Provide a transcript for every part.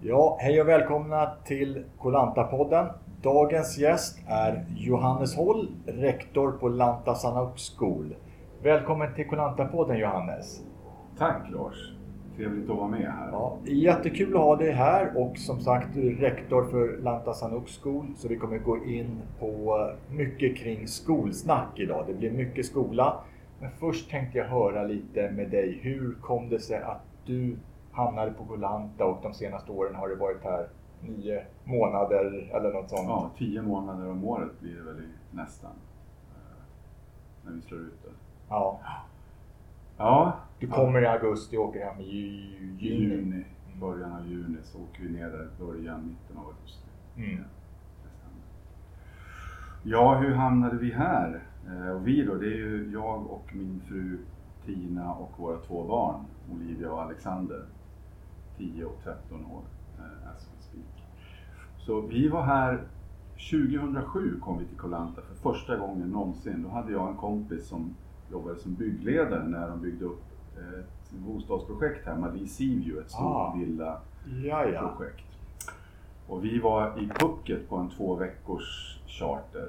Ja, hej och välkomna till Kolanta-podden. Dagens gäst är Johannes Håll, rektor på Lanta Sanok School. Välkommen till Kolanta-podden Johannes. Tack Lars! Trevligt att vara med här. Ja, jättekul att ha dig här och som sagt du är rektor för Lanta Sanok School så vi kommer gå in på mycket kring skolsnack idag. Det blir mycket skola. Men först tänkte jag höra lite med dig. Hur kom det sig att du hamnade på Golanta och de senaste åren har det varit här nio månader eller något sånt? Ja, tio månader om året blir det väl i, nästan. eh, När vi slår ut det. Ja. Ja, Du kommer i augusti och åker hem i ju- i juni. juni, början av juni så åker vi ner där början, mitten av augusti. Mm. Ja, hur hamnade vi här? Eh, Och vi då, det är ju jag och min fru Tina och våra två barn, Olivia och Alexander. 10 och 13 år, eh, as we speak. Så vi var här 2007 kom vi till Kolanta för första gången någonsin. Då hade jag en kompis som jobbade som byggledare när de byggde upp ett bostadsprojekt hemma i Seaview, ett stort Ah. villa Ja, ja. projekt. Och vi var i Phuket på en två veckors charter.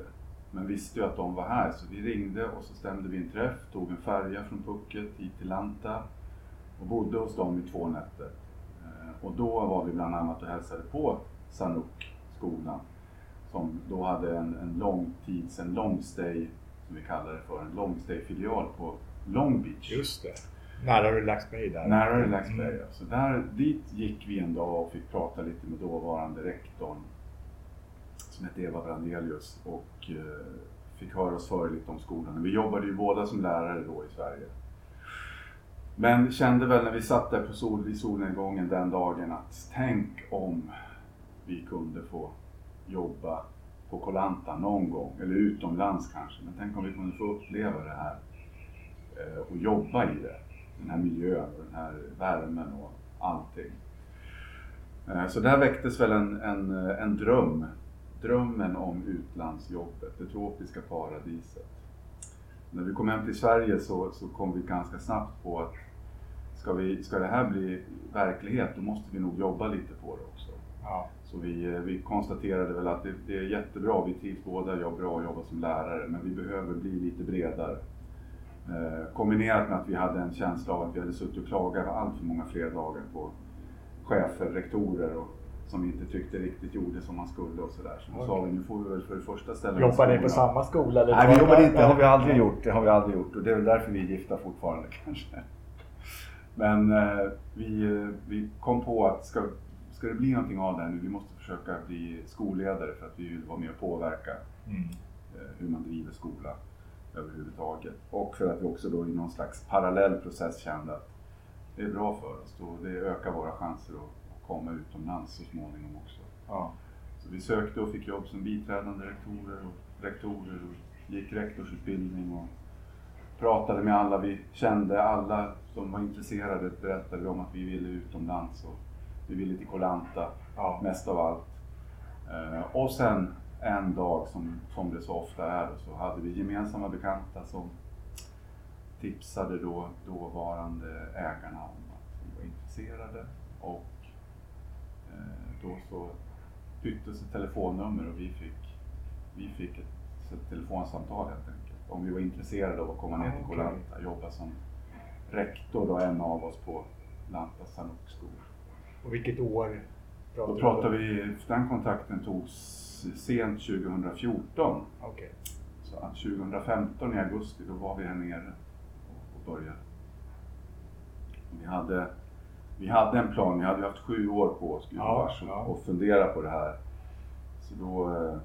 Men visste ju att de var här så vi ringde och så stämde vi en träff, tog en färja från Phuket hit till Lanta och bodde hos dem i två nätter. Eh, Och då var vi bland annat och hälsade på Sanok-skolan som då hade en, en långtids, en long stay, som vi kallar det för, en long stay-filial på Long Beach. Just det. Nära Relax Bay där. Nära Relax Bay. Mm. Så där, dit gick vi en dag och fick prata lite med dåvarande rektorn som hette Eva Brandelius och eh, fick höra oss före lite om skolan. Vi jobbade ju båda som lärare då i Sverige. Men kände väl när vi satt där på sol, vid solnedgången den dagen att tänk om vi kunde få jobba på Kolanta någon gång, eller utomlands kanske. Men tänk om vi kunde få uppleva det här eh, och jobba i det. Den här miljön och den här värmen och allting. Eh, så där väcktes väl en, en, en dröm. Drömmen om utlandsjobbet, det tropiska paradiset. När vi kom hem till Sverige så, så kom vi ganska snabbt på att ska, vi, ska det här bli verklighet då måste vi nog jobba lite på det också. Ja. Så vi, eh, vi konstaterade väl att det, det är jättebra, vi trivs båda, jag bra att jobba som lärare, men vi behöver bli lite bredare. Eh, kombinerat med att vi hade en känsla av att vi hade suttit och klagat allt för många fredagar på chefer, rektorer och, som inte tyckte riktigt gjorde som man skulle och sådär. Så då sa vi, nu får vi väl för det första ställa Jobbar ni på samma skola? Eller Nej, vi jobbade inte, det har vi aldrig gjort. Det har vi aldrig gjort och det är väl därför vi är gifta fortfarande kanske. Men eh, vi, eh, vi kom på att ska, ska det bli någonting av det här nu, vi måste försöka bli skolledare för att vi vill vara med och påverka Mm. eh, hur man driver skola överhuvudtaget. Och för att vi också då i någon slags parallell process kände att det är bra för oss och det ökar våra chanser att komma utomlands så småningom också. Ja. Så vi sökte och fick jobb som biträdande rektorer och rektorer och gick rektorsutbildning och pratade med alla vi kände. Alla som var intresserade berättade om att vi ville utomlands och vi ville till Kolanta Ja. mest av allt. Eh, och sen en dag som, som det så ofta är så hade vi gemensamma bekanta som tipsade då dåvarande ägarna om att vi var intresserade och då så byttes ett telefonnummer och vi fick, vi fick ett, ett telefonsamtal helt enkelt. Om vi var intresserade av att komma ner till Ah, okej. Kolanta, jobba som rektor och en av oss på Lanta Sanok School. Och vilket år pratar Då pratar vi, den kontakten togs sent 2014. Okej. Så att 2015 i augusti, då var vi här nere och, och började. Vi hade, vi hade en plan, vi hade haft sju år på oss Ja, ja. och, och fundera på det här. Så då eh,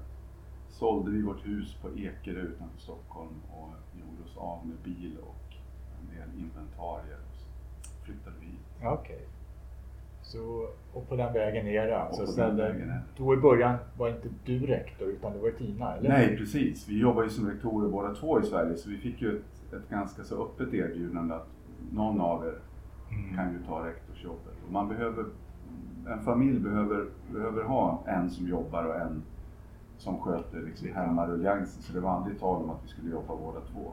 sålde vi vårt hus på Ekerö utanför Stockholm och gjorde oss av med bil och en del inventarier. Och så flyttade vi hit. Okej. Så, och på den vägen ner Och alltså. det- vägen ner. Då i början var inte du rektor utan det var Tina, eller? Nej, precis. Vi jobbar ju som rektorer båda två i Sverige så vi fick ju ett, ett ganska så öppet erbjudande att någon av er Mm. kan ju ta rektorsjobbet. Och man behöver, en familj behöver, behöver ha en som jobbar och en som sköter liksom hemmaruljansen. Så det var aldrig tal om att vi skulle jobba båda två.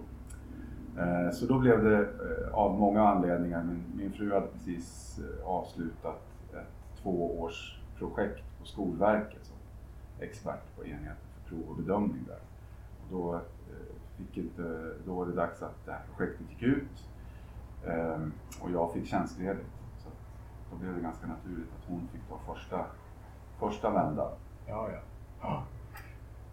Eh, Så då blev det eh, av många anledningar, min, min fru hade precis eh, avslutat ett tvåårsprojekt på Skolverket som expert på enheten för prov och bedömning där. Och då, eh, fick inte, då var det dags att det här projektet gick ut Ehm, och jag fick tjänstledigt. Så då blev det ganska naturligt att hon fick ta första, första vändan. Ja, ja. ja.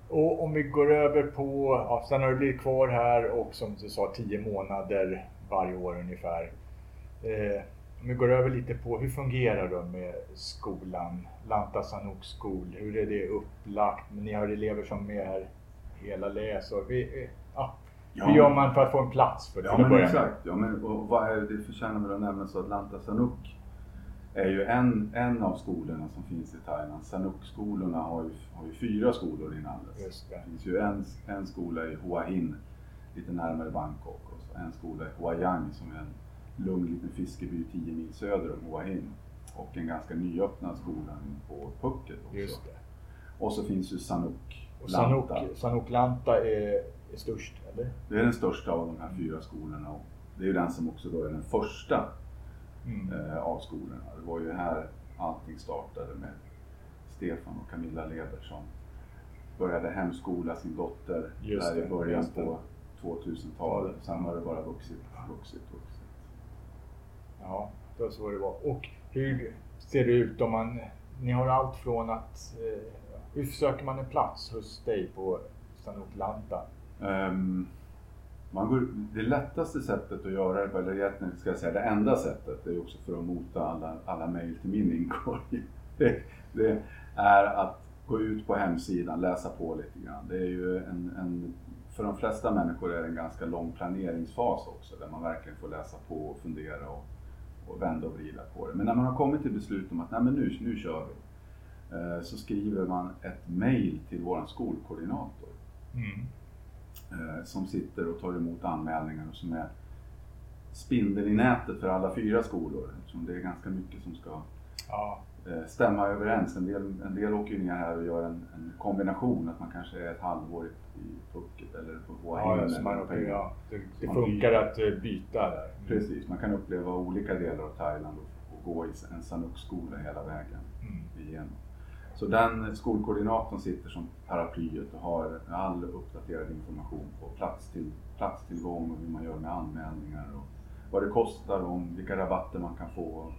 Och om vi går över på, ja, sen har du blivit kvar här och som du sa tio månader varje år ungefär. Eh, om vi går över lite på hur fungerar det med skolan? Lanta Sanook skol, hur är det upplagt? Ni har elever som är här hela läsår. Ja. Hur gör man för att få en plats för? Ja att men exakt. Ja, men, och vad är det, förtjänar väl att nämnas så Atlanta Sanuk är ju en, en av skolorna som finns i Thailand. Sanuk-skolorna har ju, har ju fyra skolor i landet. Det. Det finns ju en, en skola i Hua Hin, lite närmare Bangkok. Och så en skola i Hua Yang som är en lugn liten fiskeby 10 mil söder om Hua Hin. Och en ganska nyöppnad skola på Phuket också. Och så finns ju Sanuk Och Sanok, Lanta. Sanok Lanta är, är störst, eller? Det är den största av de här fyra skolorna och det är ju den som också då är den första Mm. eh, av skolorna. Det var ju här allting startade med Stefan och Camilla Leber som började hemskola sin dotter Just där i början på 2000-talet. Sen har det bara vuxit, vuxit, vuxit. Ja, det var så det var. Och hur ser det ut om man... Ni har allt från att... Eh, hur söker man en plats hos dig på Sanok Um, man går, det lättaste sättet att göra det, eller egentligen ska jag säga det enda sättet, det är också för att mota alla, alla mejl till min inkorg. Det, det är att gå ut på hemsidan, läsa på lite grann. Det är ju en, en, för de flesta människor är det en ganska lång planeringsfas också, där man verkligen får läsa på och fundera och, och vända och vrida på det. Men när man har kommit till beslut om att Nej, men nu, nu kör vi, ehm, så skriver man ett mejl till vår skolkoordinator Mm eh, som sitter och tar emot anmälningar och som är spindeln i nätet för alla fyra skolor. Eftersom det är ganska mycket som ska Ja, eh, stämma överens. En del, en del åker ju ner här och gör en, en kombination, att man kanske är ett halvår i, Phuket eller på Hua ja, Hin ja, det, det funkar att eh, byta där. Mm. Precis, man kan uppleva olika delar av Thailand och, och gå i en Sanuk-skola hela vägen Mm. igenom. Så den skolkoordinatorn sitter som paraplyet och har all uppdaterad information på plats till, platstillgång och hur man gör med anmälningar och vad det kostar och om vilka rabatter man kan få.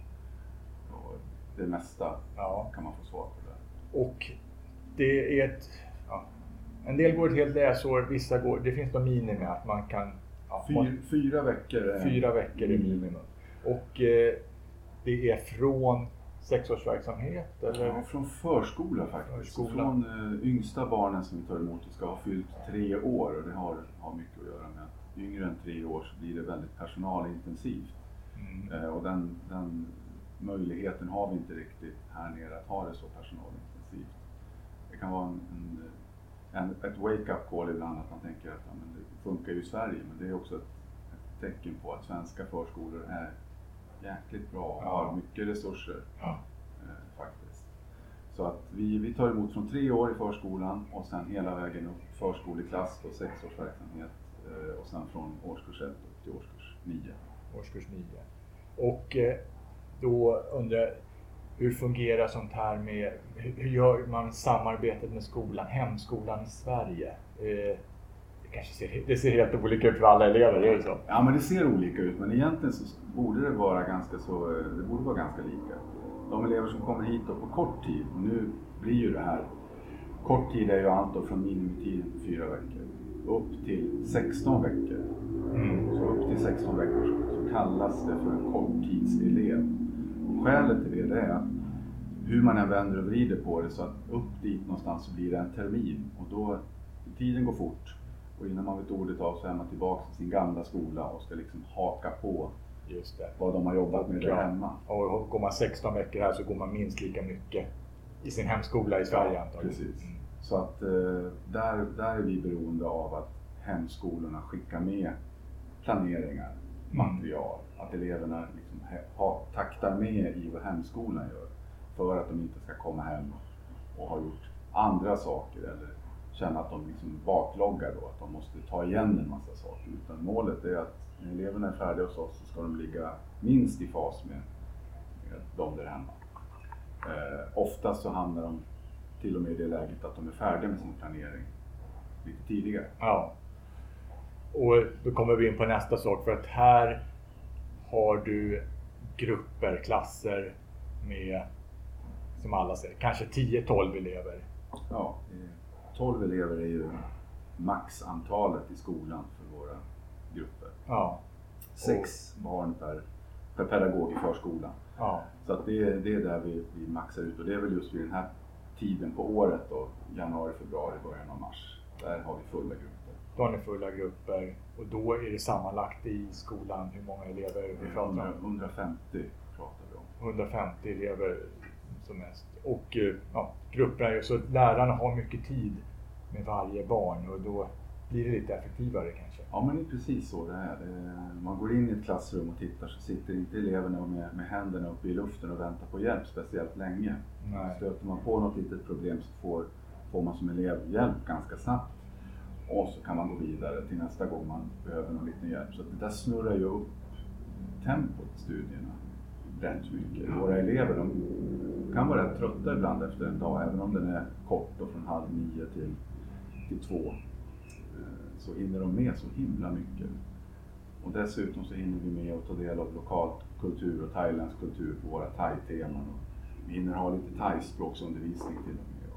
Och det mesta Ja. kan man få svar på där. Och det är ett... Ja, en del går ett helt läsår, vissa går... Det finns någon minimi att man kan... Ja, Fyra, fyra veckor är Fyra veckor är minimum. Och eh, det är från sexårsverksamhet eller? Ja, från förskola faktiskt. Förskola. Från eh, yngsta barnen som vi tar emot ska ha fyllt tre år och det har, har mycket att göra med att yngre än tre år så blir det väldigt personalintensivt. Mm. Eh, och den, den möjligheten har vi inte riktigt här nere att ha det så personalintensivt. Det kan vara en, en, en, ett wake-up call ibland att man tänker att ja, men det funkar ju i Sverige men det är också ett, ett tecken på att svenska förskolor är jäkligt bra och Ja. har mycket resurser eh, faktiskt. Så att vi, vi tar emot från tre år i förskolan och sen hela vägen upp förskoleklass och sexårsverksamhet eh, och sen från årskurs 1 upp till årskurs 9. årskurs 9. Och eh, då undrar jag, hur fungerar sånt här med, hur gör man samarbetet med skolan, hemskolan i Sverige? Eh, kanske ser, det ser helt olika ut för alla elever, är det så? Ja men det ser olika ut men egentligen så borde det vara ganska så, det borde vara ganska lika. De elever som kommer hit då på kort tid, och nu blir ju det här, kort tid är ju allt då från minimitiden på fyra veckor upp till 16 veckor. Mm. Så upp till 16 veckor så, så kallas det för en korttidselev. Och skälet till det, det är att hur man än vänder och vrider på det så att upp dit någonstans så blir det en termin och då, tiden går fort och innan man vet ordet av så är man tillbaka i sin gamla skola och ska liksom haka på vad de har jobbat med där hemma. Och går man 16 veckor här så går man minst lika mycket i sin hemskola i Sverige Ja, antagligen. precis. Mm. Så att eh, där, där är vi beroende av att hemskolorna skickar med planeringar, Mm. material. Att eleverna liksom ha, taktar med i vad hemskolan gör. För att de inte ska komma hem och ha gjort andra saker eller känna att de liksom bakloggar då, att de måste ta igen en massa saker. Utan målet är att när eleverna är färdiga hos oss så ska de ligga minst i fas med, med de där hemma. Eh, oftast så hamnar de till och med i det läget att de är färdiga med sin planering lite tidigare. Ja. Och då kommer vi in på nästa sak för att här har du grupper, klasser med, som alla säger, kanske 10-12 elever. Ja, 12 elever är ju maxantalet i skolan för våra grupper. Ja. Sex barn per, per pedagog i förskolan. Ja. Så att det, det är där vi, vi maxar ut och det är väl just vid den här tiden på året då, januari, februari, början av mars. Där har vi fulla grupper. Då har ni fulla grupper och då är det sammanlagt i skolan hur många elever vi pratar om? 150 pratar vi om. 150 elever som mest. Och eh, ja, grupperna, så lärarna har mycket tid med varje barn och då blir det lite effektivare kanske. Ja men det är precis så det är. Det- Man går in i ett klassrum och tittar så sitter inte eleverna med, med händerna uppe i luften och väntar på hjälp speciellt länge. Nej. Stöter man på något litet problem så får, får man som elev hjälp ganska snabbt. Och så kan man gå vidare till nästa gång man behöver någon liten hjälp. Så det där snurrar ju upp tempot i studierna rätt mycket. Våra elever de kan vara rätt trötta ibland efter en dag, även om den är kort och från halv nio till, till två. Eh, Så hinner de med så himla mycket. Och dessutom så hinner vi med att ta del av lokal kultur och thailändsk kultur på våra thai-teman. Vi hinner ha lite thai-språksundervisning till och med.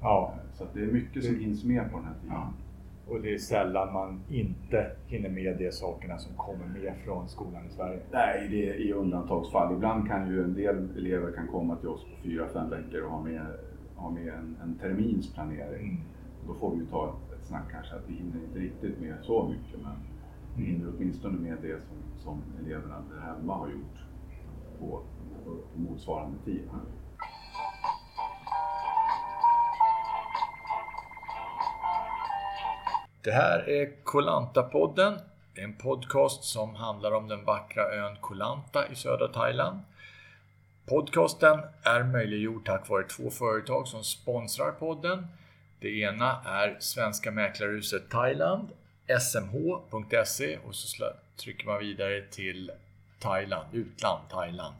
Ja, Eh, Så det är mycket som hinns med på den här tiden. Ja. Och det är sällan man inte hinner med de sakerna som kommer med från skolan i Sverige. Nej, det är i undantagsfall. Ibland kan ju en del elever kan komma till oss på fyra, fem veckor och ha med, ha med en, en termins planering. Mm. Då får vi ju ta ett, snack kanske att vi hinner inte riktigt med så mycket men vi hinner åtminstone med det som, som eleverna där hemma har gjort på, på motsvarande tid. Det här är Kolanta-podden. En podcast som handlar om den vackra ön Kolanta i södra Thailand. Podcasten är möjliggjord tack vare två företag som sponsrar podden. Det ena är Svenska Mäklarhuset Thailand, smh.se och så trycker man vidare till Thailand, utland, Thailand.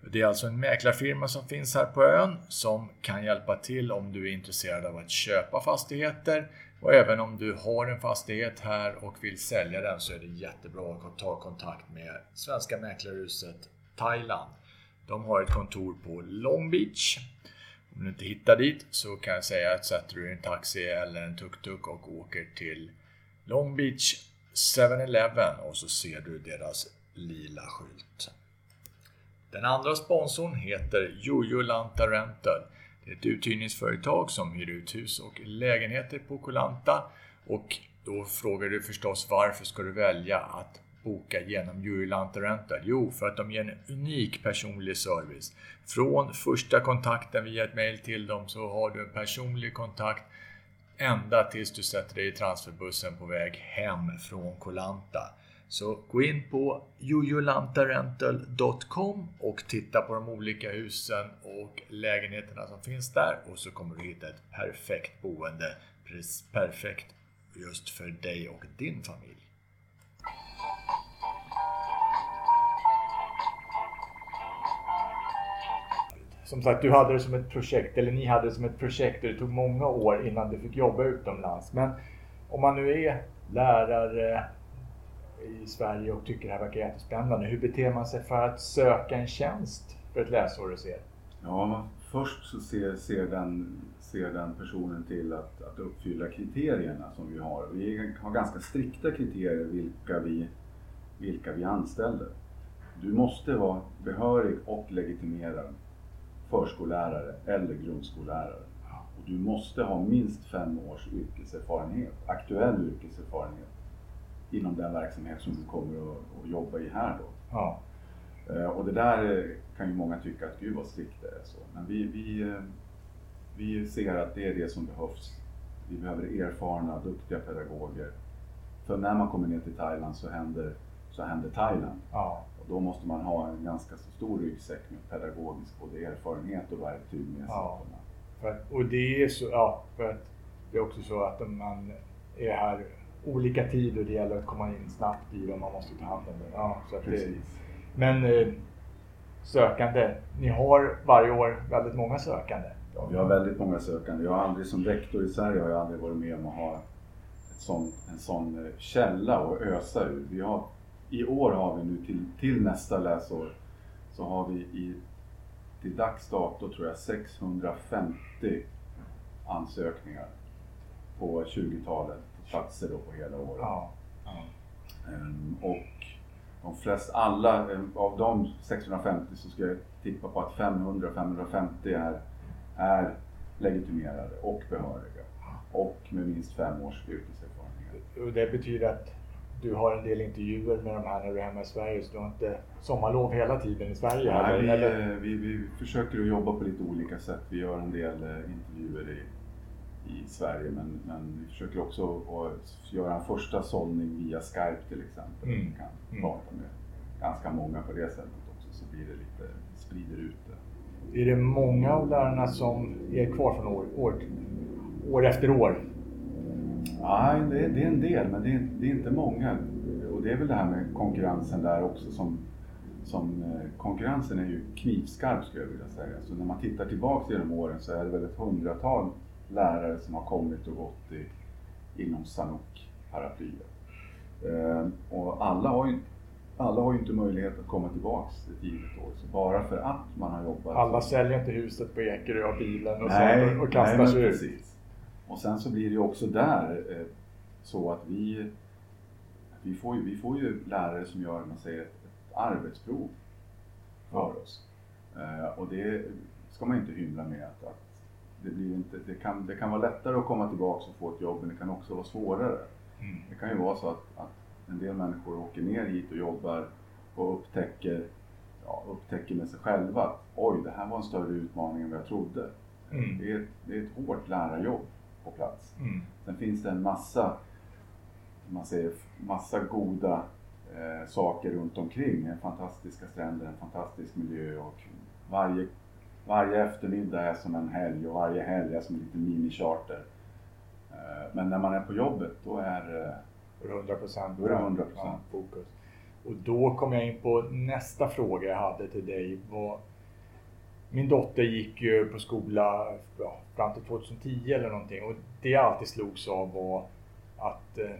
Det är alltså en mäklarfirma som finns här på ön som kan hjälpa till om du är intresserad av att köpa fastigheter och även om du har en fastighet här och vill sälja den så är det jättebra att ta kontakt med Svenska Mäklarhuset Thailand. De har ett kontor på Long Beach. Om du inte hittar dit så kan jag säga att sätter du i en taxi eller en tuk-tuk och åker till Long Beach 7-Eleven och så ser du deras lila skylt. Den andra sponsorn heter Jojo Lanta Rental. Det är ett uthyrningsföretag som hyr ut hus och lägenheter på Kolanta. Och då frågar du förstås varför ska du välja att boka genom Eurolanta Rental? Jo, för att de ger en unik personlig service. Från första kontakten via ett mail till dem så har du en personlig kontakt ända tills du sätter dig i transferbussen på väg hem från Kolanta. Så gå in på jojolantarental.com och titta på de olika husen och lägenheterna som finns där och så kommer du hitta ett perfekt boende. Perfekt just för dig och din familj. Som sagt, du hade det som ett projekt, eller ni hade det som ett projekt och det tog många år innan du fick jobba utomlands. Men om man nu är lärare i Sverige och tycker det här verkar jättespännande, hur beter man sig för att söka en tjänst för ett läsår hos er? Ja, först så ser, ser, den, ser den personen till att, att uppfylla kriterierna som vi har. Vi har ganska strikta kriterier vilka vi, vilka vi anställer. Du måste vara behörig och legitimerad förskollärare eller grundskollärare. Och du måste ha minst fem års yrkeserfarenhet, aktuell yrkeserfarenhet inom den verksamhet som du kommer att, att jobba i här då. Ja, Eh, Och det där kan ju många tycka att gud vad strikt det är så. Men vi, vi, vi ser att det är det som behövs. Vi behöver erfarna, duktiga pedagoger. För när man kommer ner till Thailand så händer, så händer Thailand. ja, Och då måste man ha en ganska så stor ryggsäck med pedagogisk både erfarenhet och verktyg med sig. Ja. att, och det är så, ja, för att det är också så att man är här olika tid och det gäller att komma in snabbt i dem. Man måste ta hand om det. Ja, så det men eh, sökande, ni har varje år väldigt många sökande. Ja, vi har väldigt många sökande. Jag har aldrig som rektor i Sverige har jag aldrig varit med om att ha ett sån, en sån eh, källa att ösa ur. Vi har, I år har vi nu till, till nästa läsår så har vi i, till dags dato tror jag 650 ansökningar på 20-talet platser då på hela året. Ja, ja. Um, och de flesta, alla, av de 650 så ska jag tippa på att 500-550 är, är legitimerade och behöriga. Och med minst fem års yrkeserfarenhet. Och det betyder att du har en del intervjuer med de här när du är hemma i Sverige, så du har inte sommarlov hela tiden i Sverige? Nej, vi, eller? Vi, vi försöker att jobba på lite olika sätt. Vi gör en del eh, intervjuer i i Sverige men, men vi försöker också göra en första sållning via Skype till exempel. Mm. Vi kan mm. prata med ganska många på det sättet också så blir det lite, sprider ut det. Är det många av lärarna som är kvar från år, år, år efter år? Nej, det är, det är en del men det är, det är, inte många. Och det är väl det här med konkurrensen där också som, som eh, konkurrensen är ju knivskarp skulle jag vilja säga. Så när man tittar tillbaka genom åren så är det väl ett hundratal lärare som har kommit och gått i, inom Sanok-paraplyet. Eh, och alla har, ju, alla har ju inte möjlighet att komma tillbaks ett givet år. Så bara för att man har jobbat... Alla säljer inte huset på Ekerö och bilen och, nej, sen, och kastar sig ut. Precis. Och sen så blir det ju också där eh, så att vi, vi, får ju, vi får ju lärare som gör man säger, ett, arbetsprov för oss. Eh, och det ska man inte hymla med att det, blir inte, det, kan, det kan vara lättare att komma tillbaka och få ett jobb men det kan också vara svårare. Mm. Det kan ju vara så att, att en del människor åker ner hit och jobbar och upptäcker, ja, upptäcker med sig själva att oj, det här var en större utmaning än vad jag trodde. Mm. Det, är, det är ett hårt lärarjobb på plats. Mm. Sen finns det en massa, man säger, massa goda eh, saker runt omkring. Fantastiska stränder, en fantastisk miljö och varje varje eftermiddag är som en helg och varje helg är som en liten minicharter. Eh, men när man är på jobbet då är, det 100 då är det 100 ja, fokus. Och då kom jag in på nästa fråga jag hade till dig. Var, min dotter gick ju på skola ja, fram till 2010 eller någonting och det jag alltid slogs av var att eh,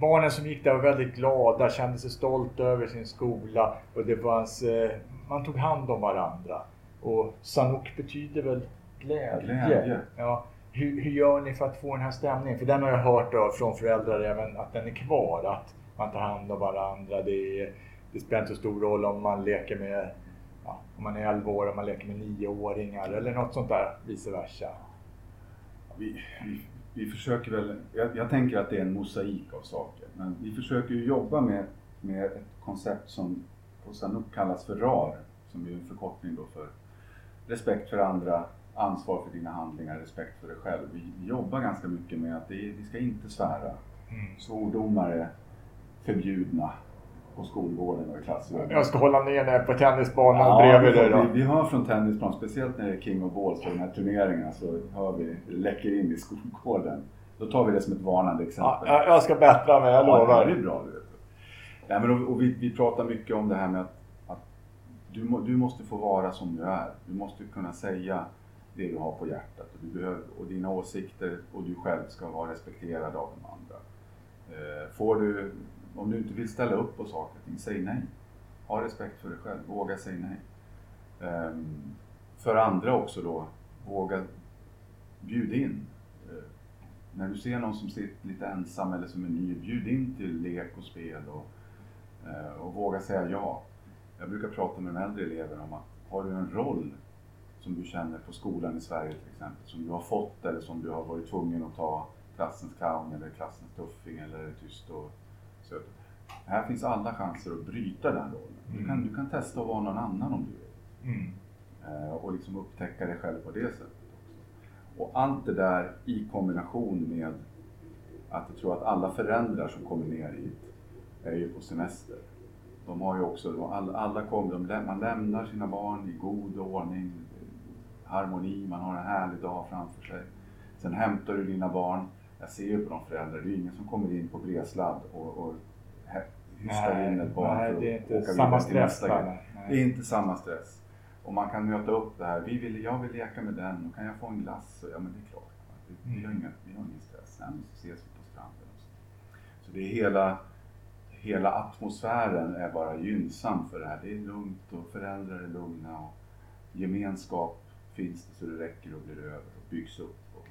barnen som gick där var väldigt glada, kände sig stolta över sin skola och det fanns eh, man tog hand om varandra. Och Sanok betyder väl glädje? glädje. Ja. Hur, hur, gör ni för att få den här stämningen? För den har jag hört då, från föräldrar även att den är kvar. Att man tar hand om varandra. Det, är, det spelar inte så stor roll om man leker med ja, om man är 11 år och man leker med 9-åringar eller något sånt där, vice versa. Vi, vi, vi försöker väl, jag, jag, tänker att det är en mosaik av saker, men vi försöker jobba med, med ett koncept som på Sanuk kallas för RAR, som är en förkortning då för respekt för andra, ansvar för dina handlingar, respekt för dig själv. Vi, jobbar ganska mycket med att det, vi ska inte svära. Mm. Svordomar är förbjudna på skolgården och i klassrummet. Jag ska hålla ner dig på tennisbanan ja, bredvid dig då. Vi, vi hör från tennisplan, speciellt när det är King of Balls för de här turneringarna, så hör vi det läcker in i skolgården. Då tar vi det som ett varnande exempel. Ja, jag ska bättra mig, jag ja, lovar. Det är bra. Du. Nej, men och, och vi, vi pratar mycket om det här med att, att du, må, du måste få vara som du är. Du måste kunna säga det du har på hjärtat och, du behöver, och dina åsikter och du själv ska vara respekterad av de andra. Eh, får du, om du inte vill ställa upp på saker och ting, säg nej. Ha respekt för dig själv, våga säga nej. Eh, för andra också då, våga bjuda in. Eh, när du ser någon som sitter lite ensam eller som är ny, bjud in till lek och spel och och våga säga ja. Jag brukar prata med de äldre eleverna om att har du en roll som du känner på skolan i Sverige till exempel, som du har fått eller som du har varit tvungen att ta klassens clown eller klassens tuffing eller tyst och söt. Här finns alla chanser att bryta den rollen. Mm. Du, kan, mm. du kan testa att vara någon annan om du vill. Mm. Eh, och liksom upptäcka dig själv på det sättet också. Och allt det där i kombination med att jag tror att alla föräldrar som kommer ner hit är ju på semester. De har ju också, alla, alla kommer, man lämnar sina barn i god ordning, harmoni, man har en härlig dag framför sig. Sen hämtar du dina barn. Jag ser ju på de föräldrar, det är ingen som kommer in på bredsladd och, och hystar in ett barn nej, för det är att inte åka samma vidare till stress. nästa. Nej. Det är inte samma stress. Och man kan möta upp det här. Vi vill, jag vill leka med den och kan jag få en glass? Ja men det är klart. Vi, vi, har, ingen, vi har ingen stress. Sen så ses vi på stranden. Och så. så det är hela, hela atmosfären är bara gynnsam för det här. Det är lugnt och föräldrar är lugna och gemenskap finns det så det räcker och blir över och byggs upp. Och,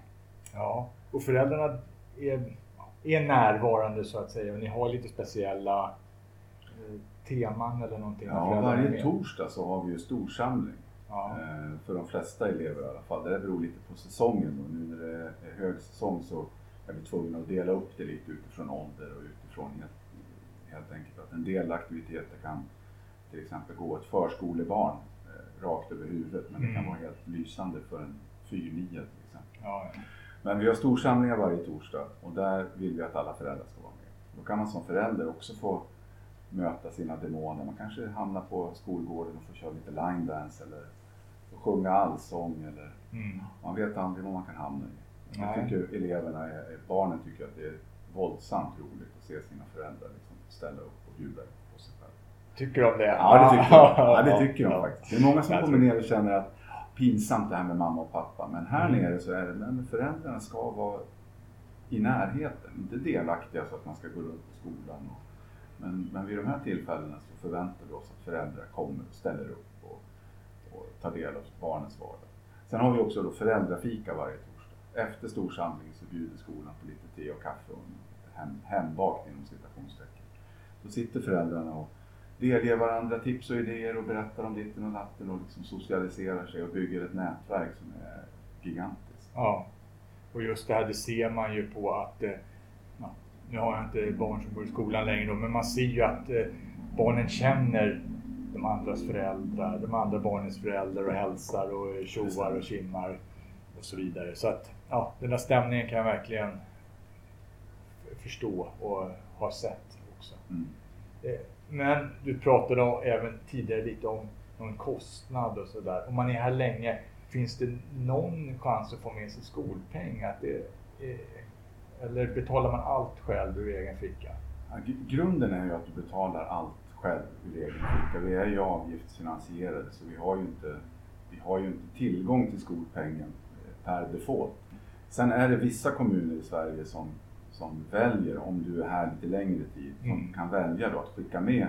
Ja, och föräldrarna är, är närvarande så att säga. Och ni har lite speciella eh, teman eller någonting? ja, varje med. torsdag så har vi ju storsamling. Ja. Eh, För de flesta elever i alla fall. Det beror lite på säsongen. Då. Nu när det är högsäsong så är vi tvungna att dela upp det lite utifrån ålder och utifrån helt, helt enkelt att en del aktiviteter kan till exempel gå ett förskolebarn eh, rakt över huvudet men det kan Mm. vara helt lysande för en 4-9 till exempel. Ja, ja. Men vi har storsamlingar varje torsdag och där vill vi att alla föräldrar ska vara med. Då kan man som förälder också få möta sina demoner. Man kanske hamnar på skolgården och får köra lite line dance eller sjunga allsång eller Mm. man vet aldrig vad man kan hamna i. Jag tycker eleverna, barnen tycker att det är våldsamt roligt att se sina föräldrar liksom ställa upp och bjuda på sig själv. Tycker de det? Ja, det tycker de. Ja, det tycker de faktiskt. Det är många som kommer ner och känner att pinsamt det här med mamma och pappa. Men här Mm. nere så är det, men föräldrarna ska vara i närheten, inte delaktiga så att man ska gå runt på skolan. Och, men, men vid de här tillfällena så förväntar vi oss att föräldrar kommer och ställer upp och, och tar del av barnens vardag. Sen har vi också då föräldrafika varje torsdag. Efter storsamlingen så bjuder skolan på lite te och kaffe och hem, hembakt inom citationstecken. Då sitter föräldrarna och delger varandra tips och idéer och berättar om ditten och datten och liksom socialiserar sig och bygger ett nätverk som är gigantiskt. Ja, och just det här det ser man ju på att, eh, ja, nu har jag inte barn som går i skolan längre då, men man ser ju att eh, barnen känner de andras föräldrar, de andra barnens föräldrar och hälsar och tjoar och kimmar och så vidare. Så att ja, den där stämningen kan jag verkligen förstå och ha sett också. Mm. Eh, Men du pratade om, även tidigare lite om någon kostnad och sådär. Om man är här länge, finns det någon chans att få med sig skolpeng? Att det, är- eller betalar man allt själv ur egen ficka? Ja, gr- Grunden är ju att du betalar allt själv ur egen ficka. Vi är ju avgiftsfinansierade så vi har ju inte, vi har ju inte tillgång till skolpengen eh, per default. Sen är det vissa kommuner i Sverige som, som väljer, om du är här lite längre tid, som Mm. kan välja då att skicka med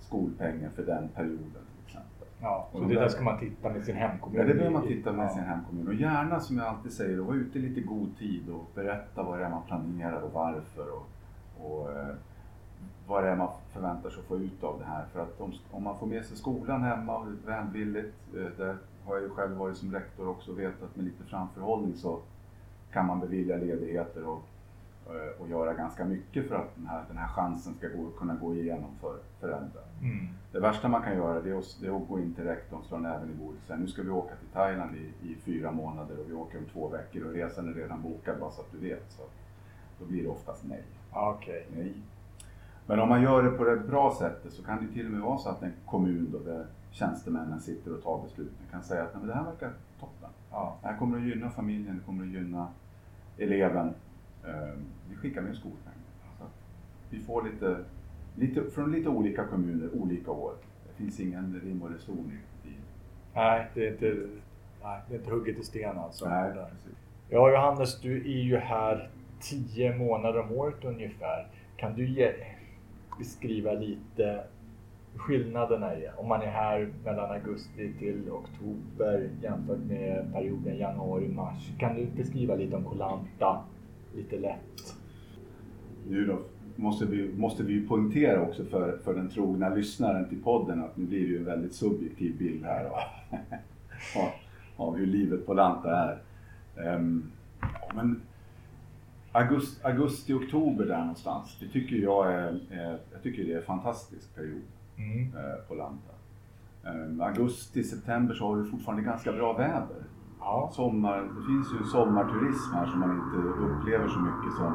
skolpengen för den perioden till exempel. Ja, så Och det där- ska man titta med sin hemkommun. Ja, det behöver man titta med Ja. sin hemkommun. Och gärna, som jag alltid säger, vara ute i lite god tid och berätta vad det är man planerar och varför. Och, och eh, vad det är man förväntar sig att få ut av det här. För att om, om man får med sig skolan hemma och välvilligt, eh, där har jag ju själv varit som rektor också och vet att med lite framförhållning så kan man bevilja ledigheter och, och göra ganska mycket för att den här, den här chansen ska gå, kunna gå igenom för föräldrar. Mm. Det värsta man kan göra det är att, det är att gå in till rektorn och slå näven i bordet och säga nu ska vi åka till Thailand i, i fyra månader och vi åker om två veckor och resan är redan bokad bara så att du vet. Så då blir det oftast nej. Ja, Okej. nej. Men om man gör det på det bra sättet så kan det till och med vara så att en kommun då, där tjänstemännen sitter och tar besluten kan säga att Nej, men det här verkar toppen. Ja. Det här kommer att gynna familjen, det kommer att gynna eleven. Eh, Vi skickar med skolpeng. Så att vi får lite, lite, från lite olika kommuner, olika år. Det finns ingen rim och reson i Nej, det är inte, nej, det är inte hugget i sten alltså. Nej, precis. Ja, Johannes, du är ju här tio månader om året ungefär. Kan du ge, beskriva lite skillnaderna i om man är här mellan augusti till oktober jämfört med perioden januari-mars? Kan du beskriva lite om Kolanta lite lätt? Nu då måste vi, måste vi ju poängtera också för, för den trogna lyssnaren till podden att nu blir det ju en väldigt subjektiv bild här av, av, av hur livet på Lanta är. Ja, men augusti, augusti, oktober där någonstans, det tycker jag är, är, jag tycker det är en fantastisk period Mm. eh, på Lanta. Ehm, augusti, september så har vi fortfarande ganska bra väder. Ja. Sommar, det finns ju sommarturism här som man inte upplever så mycket som,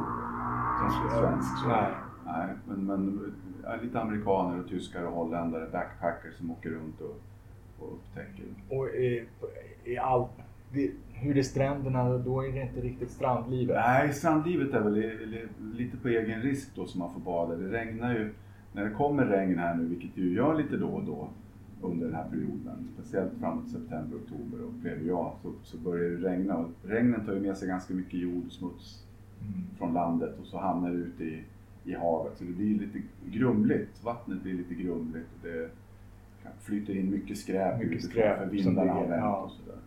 som svensk. Så. Nej. Nej, men, men lite amerikaner och tyskar och holländare, backpackers som åker runt och och upptäcker. Och i, i all, det, hur är stränderna? Då är det inte riktigt strandlivet. Nej, strandlivet är väl lite på egen risk då som man får bada. Det regnar ju, när det kommer regn här nu, vilket det ju gör lite då och då under den här perioden, speciellt framåt september, oktober upplever jag, så, så börjar det regna. Och regnen tar ju med sig ganska mycket jord och smuts mm. från landet och så hamnar det ute i, i havet. Så det blir lite grumligt, vattnet blir lite grumligt. Och det flyter in mycket skräp mycket skräp för vindarna har vänt och sådär.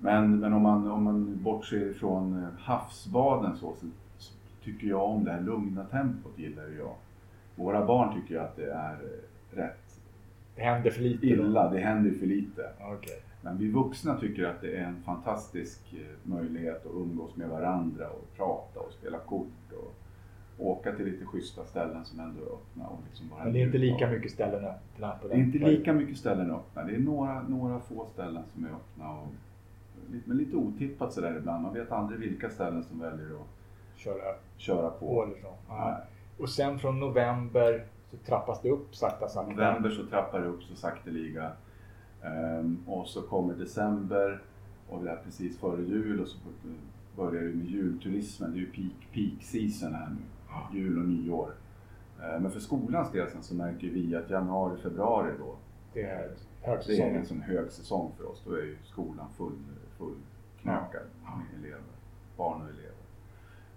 Men, men om, man, om man bortser från eh, havsbaden så, så, så, tycker jag om det här lugna tempot, gillar jag. Våra barn tycker att det är eh, rätt det händer för lite? Illa, det händer för lite. Okay. Men vi vuxna tycker att det är en fantastisk eh, möjlighet att umgås med varandra och prata och spela kort och åka till lite schyssta ställen som ändå är öppna. Och liksom bara Men det är inte lika mycket ställen öppna? På det är inte lika mycket ställen öppna. Det är några, några få ställen som är öppna. Och, men lite otippat sådär ibland. Man vet aldrig vilka ställen som väljer att köra, köra på. Och sen från november så trappas det upp sakta sakta? November så trappar det upp så sakteliga. Um, och så kommer december och det är precis före jul och så börjar det med julturismen. Det är ju peak, peak season här nu. Jul och nyår. Uh, men för skolans del så märker vi att januari, februari då det är, det är en sån högsäsong för oss. Då är ju skolan full, full knökad med elever, barn och elever.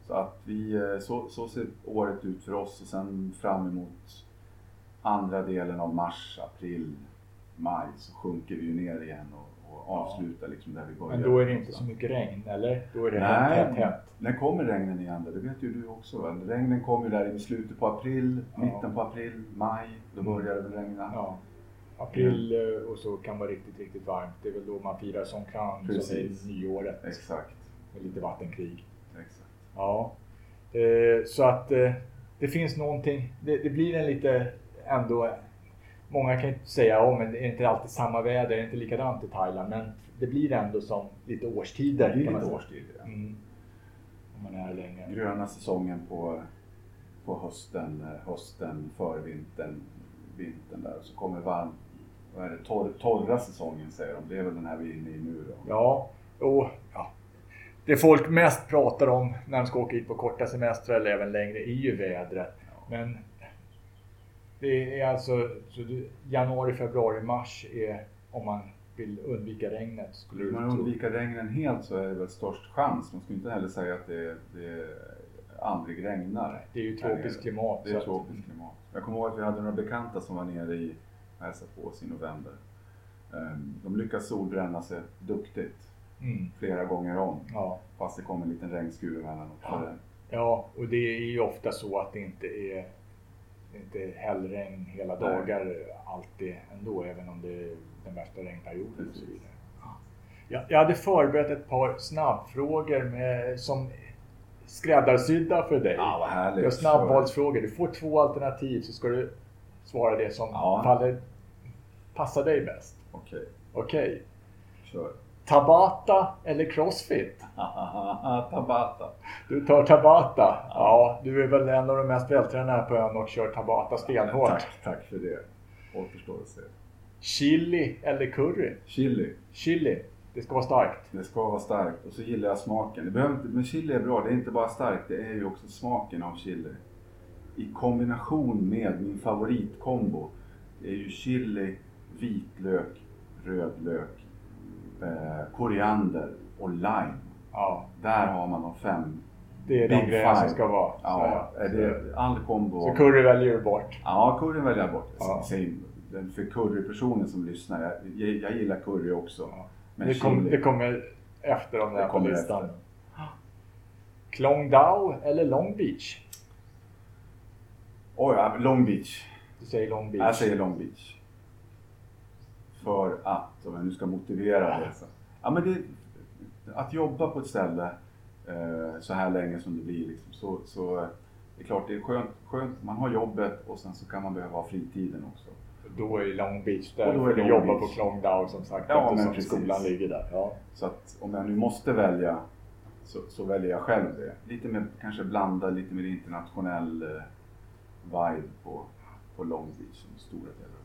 Att vi, eh, så, så ser året ut för oss och sen fram emot andra delen av mars, april, maj så sjunker vi ju ner igen och, och avslutar liksom där vi börjar. Men då är det inte så mycket regn eller? Då är det Nej, hett, hett. när kommer regnen igen Det vet ju du också. Va? Regnen kommer där i slutet på april, ja. mitten på april, maj. Då börjar det väl regna. Ja. April mm. och så kan vara riktigt, riktigt varmt. Det är väl då man firar Songkran som är nyåret. Exakt. Med lite vattenkrig. Exakt. Ja. Eh, så att eh, det finns någonting. Det, det, blir en lite ändå. Många kan ju säga, ja men det är inte alltid samma väder, det är inte likadant i Thailand. Men det blir ändå som lite årstider. Det blir lite årstider, ja. Mm. Om man är länge. Gröna säsongen på, på hösten, eh, hösten, förvintern, vintern där. Och så kommer varm, vad är det, torr, torra säsongen säger de. Det är väl den här vi är inne i nu då. Ja, och ja, det folk mest pratar om när de ska åka hit på korta semestrar eller även längre är ju vädret. Men det är alltså så januari, februari, mars är om man vill undvika regnet. Skulle Vill man undvika regnen helt så är det väl störst chans. Man skulle inte heller säga att det, det aldrig regnar. Det är ju tropiskt klimat. Det är tropiskt klimat. Jag kommer ihåg att vi hade några bekanta som var nere i och hälsade på oss i november. Ehm, de lyckas solbränna sig duktigt mm. flera gånger om. Ja. Fast det kommer en liten regnskur emellanåt. Ja. ja, och det är ju ofta så att det inte är inte hällregn hela dagar Nej. alltid ändå, även om det är den värsta regnperioden och så vidare. Ja. Jag hade förberett ett par snabbfrågor med, som skräddarsydda för dig. Ja, vad härligt. Jag snabbvalsfrågor. Du får två alternativ så ska du svara det som ja. faller, passar dig bäst. Okej. Okay. Okej. Okay. Kör. Tabata eller Crossfit? tabata. Du tar Tabata. Ja, du är väl en av de mest vältränade här på ön och kör Tabata stenhårt. Tack, tack för det. Återstår att se. Chili eller curry? Chili. Chili. Det ska vara starkt. Det ska vara starkt och så gillar jag smaken. Det behöver inte, men chili är bra. Det är inte bara starkt, det är ju också smaken av chili. I kombination med min favoritkombo. Det är ju chili, vitlök, rödlök, eh, koriander och lime. Ja. Där har man de fem det är de grejerna som ska vara. Ja, så, det, all kombo. Så curry väljer du bort? Ja, curry väljer jag bort. Ja. För currypersonen som lyssnar, jag, jag gillar curry också. Ja. Men det, kom, det kommer efter om det, det på listan. Efter. Klong Dao eller Long Beach? Oj, oh, Long Beach. Du säger Long Beach? Jag säger Long Beach. För att, om jag nu ska motivera det. Ja, men det, att jobba på ett ställe eh, så här länge som det blir, liksom, så, så det är klart det är skönt, skönt. Man har jobbet och sen så kan man behöva ha fritiden också. Då är Long Beach där, och då är du jobbar på Klongdao som sagt, ja, men precis. skolan ligger där. Ja. Så att om jag nu måste välja så, så, väljer jag själv det. Lite mer, kanske blanda lite mer internationell eh, vibe på, på Long Beach som stora delar.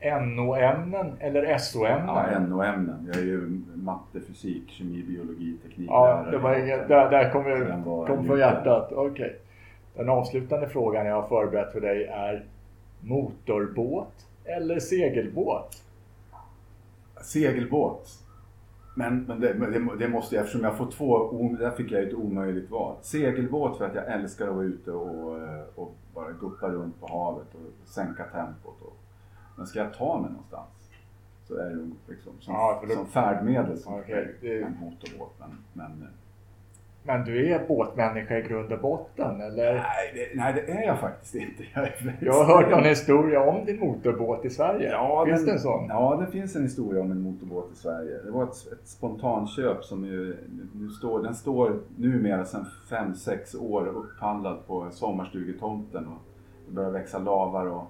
NO-ämnen eller SO-ämnen? Ja, NO-ämnen. Jag är ju matte, fysik, kemi, biologi, teknik. Ja, det var inget, där, där kom, jag, kom från hjärtat. Okej. Den avslutande frågan jag har förberett för dig är motorbåt eller segelbåt? Segelbåt. Men, men det, men det, det måste jag, eftersom jag får två, där fick jag ett omöjligt val. Segelbåt för att jag älskar att vara ute och, eh, och bara guppa runt på havet och sänka tempot. Och, men ska jag ta mig någonstans så är det nog liksom som, Ja, som färdmedel som det- en motorbåt. Men, men, Men du är båtmänniska i grund och botten eller? nej, det, nej, det är jag faktiskt inte. Jag, Jag har hört någon historia om din motorbåt i Sverige. Ja, Finns den, det en sån? Ja, det finns en historia om en motorbåt i Sverige. Det var ett, ett spontanköp som ju, nu står, den står numera sedan 5-6 år upphandlad på sommarstugetomten och det börjar växa lavar och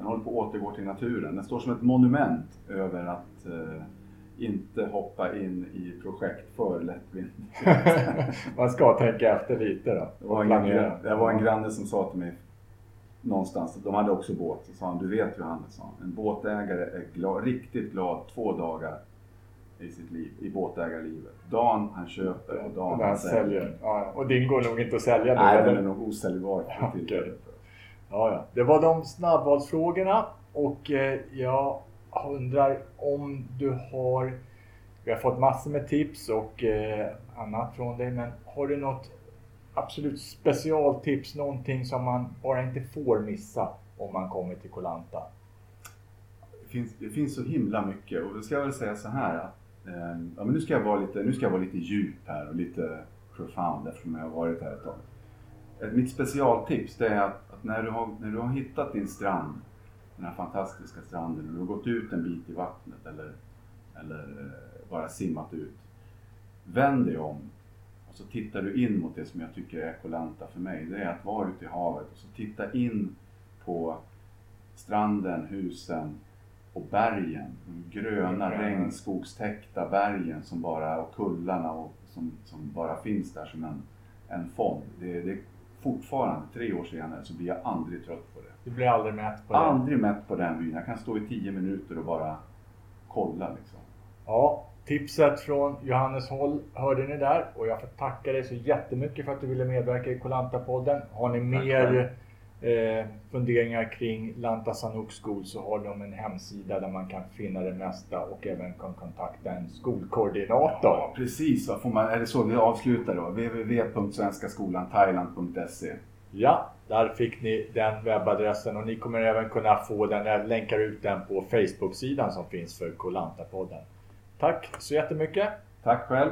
den håller på att återgå till naturen. Den står som ett monument över att eh, inte hoppa in i projekt för lättvindigt. Man ska tänka efter lite då. Det var, en, det var en granne som sa till mig någonstans, de hade också båt, så sa han, du vet Johannes, sa han, en båtägare är glad, riktigt glad två dagar i sitt liv, i båtägarlivet. Dagen han köper och när han han säljer. säljer. Ja, och din går nog inte att sälja nu? Nej, den är nog osäljbar för tillfället. Ja, ja. Det var de snabbvalsfrågorna och eh, jag undrar om du har... Vi har fått massor med tips och eh, annat från dig, men har du något absolut specialtips, någonting som man bara inte får missa om man kommer till Kolanta? Det finns, det finns så himla mycket och då ska jag väl säga så här att eh, ja, men nu, ska jag vara lite, nu ska jag vara lite djup här och lite profound eftersom jag har varit här ett tag. Mitt specialtips det är att, att när, du har, när du har hittat din strand, den här fantastiska stranden, och du har gått ut en bit i vattnet eller, eller eh, bara simmat ut. Vänd dig om och så tittar du in mot det som jag tycker är Kolanta för mig. Det är att vara ute i havet och så titta in på stranden, husen och bergen. De gröna, Mm. regnskogstäckta bergen som bara, och kullarna och som, som bara finns där som en, en fond. Det, det fortfarande, tre år senare, så blir jag aldrig trött på det. Du blir aldrig mätt på det? Aldrig mätt på den byn. Jag kan stå i tio minuter och bara kolla liksom. Ja, tipset från Johannes Håll hörde ni där och jag får tacka dig så jättemycket för att du ville medverka i Kolanta-podden. Har ni mer eh, funderingar kring Lanta Sanuk School så har de en hemsida där man kan finna det mesta och även kan kontakta en skolkoordinator. Ja, precis. Får man, är det så vi avslutar då? www.svenskaskolanthailand.se Ja, där fick ni den webbadressen och ni kommer även kunna få den, jag länkar ut den på Facebook-sidan som finns för Kolanta-podden. Tack så jättemycket! Tack själv!